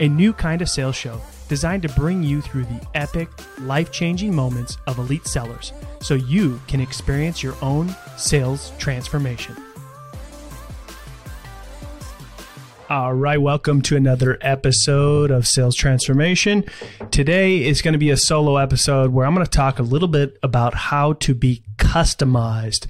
a new kind of sales show designed to bring you through the epic, life changing moments of elite sellers so you can experience your own sales transformation. All right, welcome to another episode of Sales Transformation. Today is going to be a solo episode where I'm going to talk a little bit about how to be customized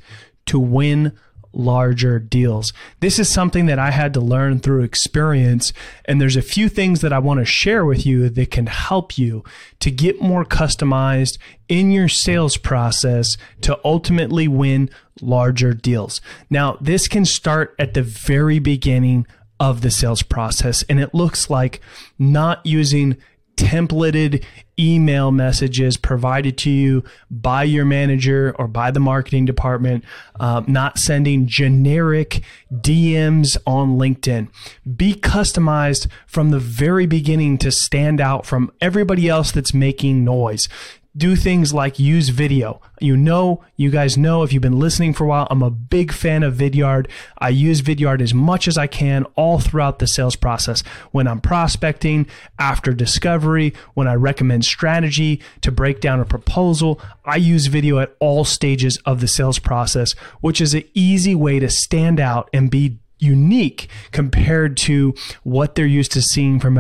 to win larger deals. This is something that I had to learn through experience. And there's a few things that I want to share with you that can help you to get more customized in your sales process to ultimately win larger deals. Now, this can start at the very beginning of the sales process. And it looks like not using templated email messages provided to you by your manager or by the marketing department, uh, not sending generic DMs on LinkedIn. Be customized from the very beginning to stand out from everybody else that's making noise do things like use video. You know, you guys know if you've been listening for a while, I'm a big fan of Vidyard. I use Vidyard as much as I can all throughout the sales process. When I'm prospecting, after discovery, when I recommend strategy to break down a proposal, I use video at all stages of the sales process, which is an easy way to stand out and be unique compared to what they're used to seeing from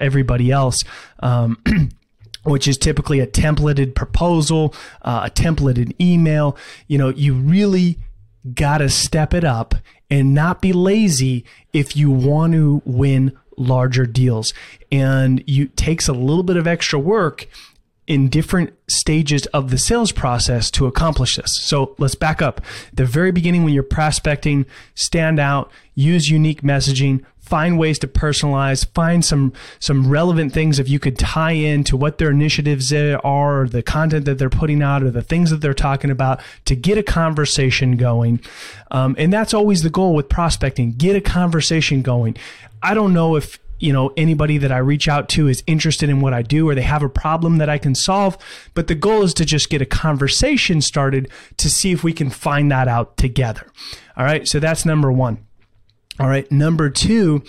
everybody, else. Um, which is typically a templated proposal, uh, a templated email. You know, you really got to step it up and not be lazy if you want to win larger deals. And you takes a little bit of extra work in different stages of the sales process to accomplish this. So let's back up. The very beginning when you're prospecting, stand out, use unique messaging, find ways to personalize, find some some relevant things if you could tie in to what their initiatives are or the content that they're putting out or the things that they're talking about to get a conversation going. Um, and that's always the goal with prospecting, get a conversation going. I don't know if you know anybody that I reach out to is interested in what I do or they have a problem that I can solve, but the goal is to just get a conversation started to see if we can find that out together. All right, so that's number 1. All right. Number two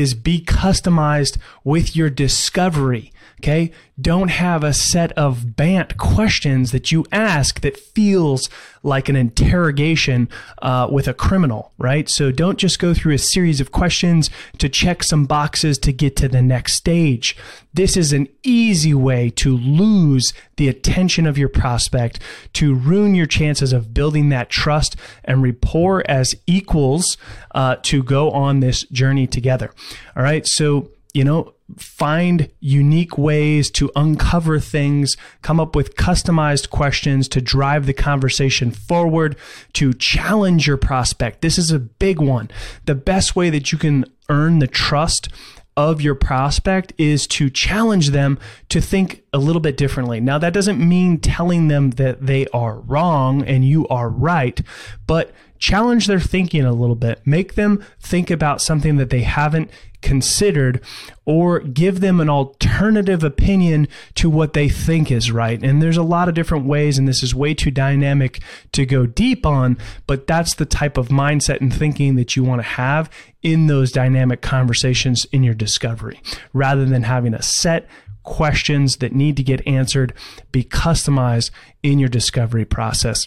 is be customized with your discovery. Okay. Don't have a set of BANT questions that you ask that feels like an interrogation uh, with a criminal, right? So don't just go through a series of questions to check some boxes to get to the next stage. This is an easy way to lose the attention of your prospect, to ruin your chances of building that trust and rapport as equals uh, to go on this journey together. All right. So, you know, find unique ways to uncover things, come up with customized questions to drive the conversation forward, to challenge your prospect. This is a big one. The best way that you can earn the trust of your prospect is to challenge them to think a little bit differently. Now, that doesn't mean telling them that they are wrong and you are right, but challenge their thinking a little bit. Make them think about something that they haven't considered or give them an alternative opinion to what they think is right. And there's a lot of different ways, and this is way too dynamic to go deep on, but that's the type of mindset and thinking that you want to have in those dynamic conversations in your discovery rather than having a set questions that need to get answered be customized in your discovery process.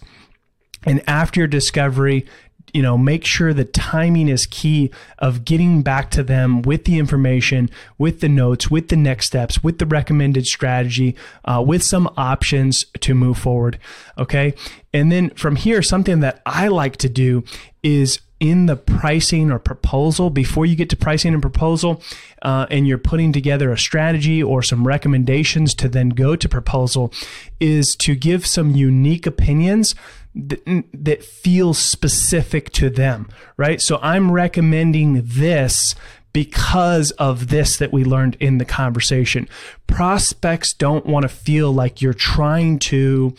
And after your discovery, you know, make sure the timing is key of getting back to them with the information, with the notes, with the next steps, with the recommended strategy, uh, with some options to move forward. Okay. And then from here, something that I like to do is in the pricing or proposal before you get to pricing and proposal uh, and you're putting together a strategy or some recommendations to then go to proposal is to give some unique opinions that, that feel specific to them right? So i'm recommending this because of this that we learned in the conversation. Prospects don't want to feel like you're trying to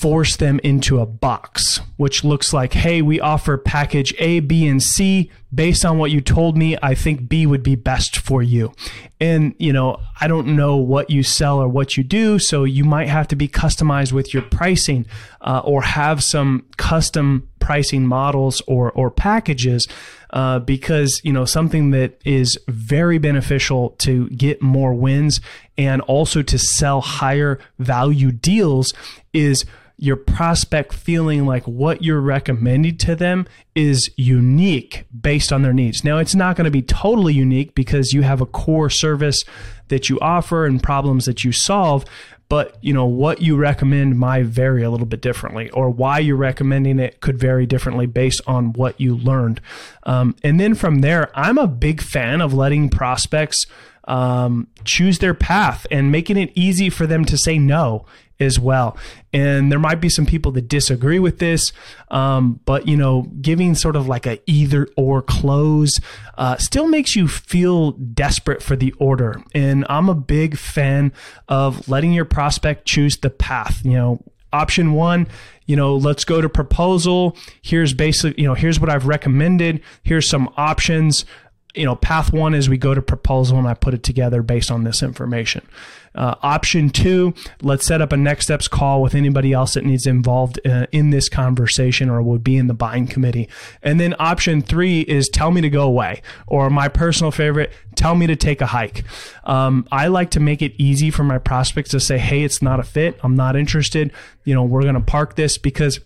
force them into a box, which looks like, hey, we offer package A, B, and C. Based on what you told me, I think B would be best for you. And, you know, I don't know what you sell or what you do, so you might have to be customized with your pricing uh, or have some custom pricing models or, or packages. Uh, because you know something that is very beneficial to get more wins and also to sell higher value deals is your prospect feeling like what you're recommending to them is unique based on their needs. Now, it's not going to be totally unique because you have a core service that you offer and problems that you solve, but you know what you recommend might vary a little bit differently or why you're recommending it could vary differently based on what you learned. Um, and then from there i'm a big fan of letting prospects um, choose their path and making it easy for them to say no as well. And there might be some people that disagree with this, um, but you know, giving sort of like a either or close uh, still makes you feel desperate for the order. And I'm a big fan of letting your prospect choose the path. You know, option one you know let's go to proposal here's basically you know here's what i've recommended here's some options you know, path one is we go to proposal and I put it together based on this information. Uh, option two, let's set up a next steps call with anybody else that needs involved uh, in this conversation or would be in the buying committee. And then option three is tell me to go away, or my personal favorite, tell me to take a hike. Um, I like to make it easy for my prospects to say, hey, it's not a fit. I'm not interested. You know, we're going to park this because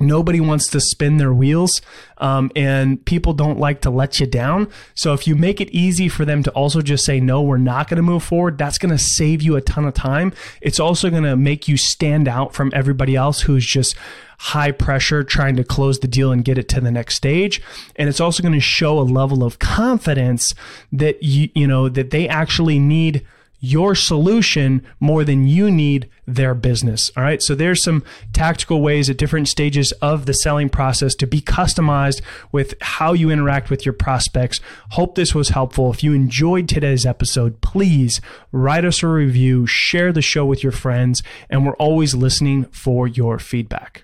Nobody wants to spin their wheels, um, and people don't like to let you down. So if you make it easy for them to also just say no, we're not going to move forward, that's going to save you a ton of time. It's also going to make you stand out from everybody else who's just high pressure trying to close the deal and get it to the next stage and it's also going to show a level of confidence that you you know that they actually need your solution more than you need their business. All right. So there's some tactical ways at different stages of the selling process to be customized with how you interact with your prospects. Hope this was helpful. If you enjoyed today's episode, please write us a review, share the show with your friends, and we're always listening for your feedback.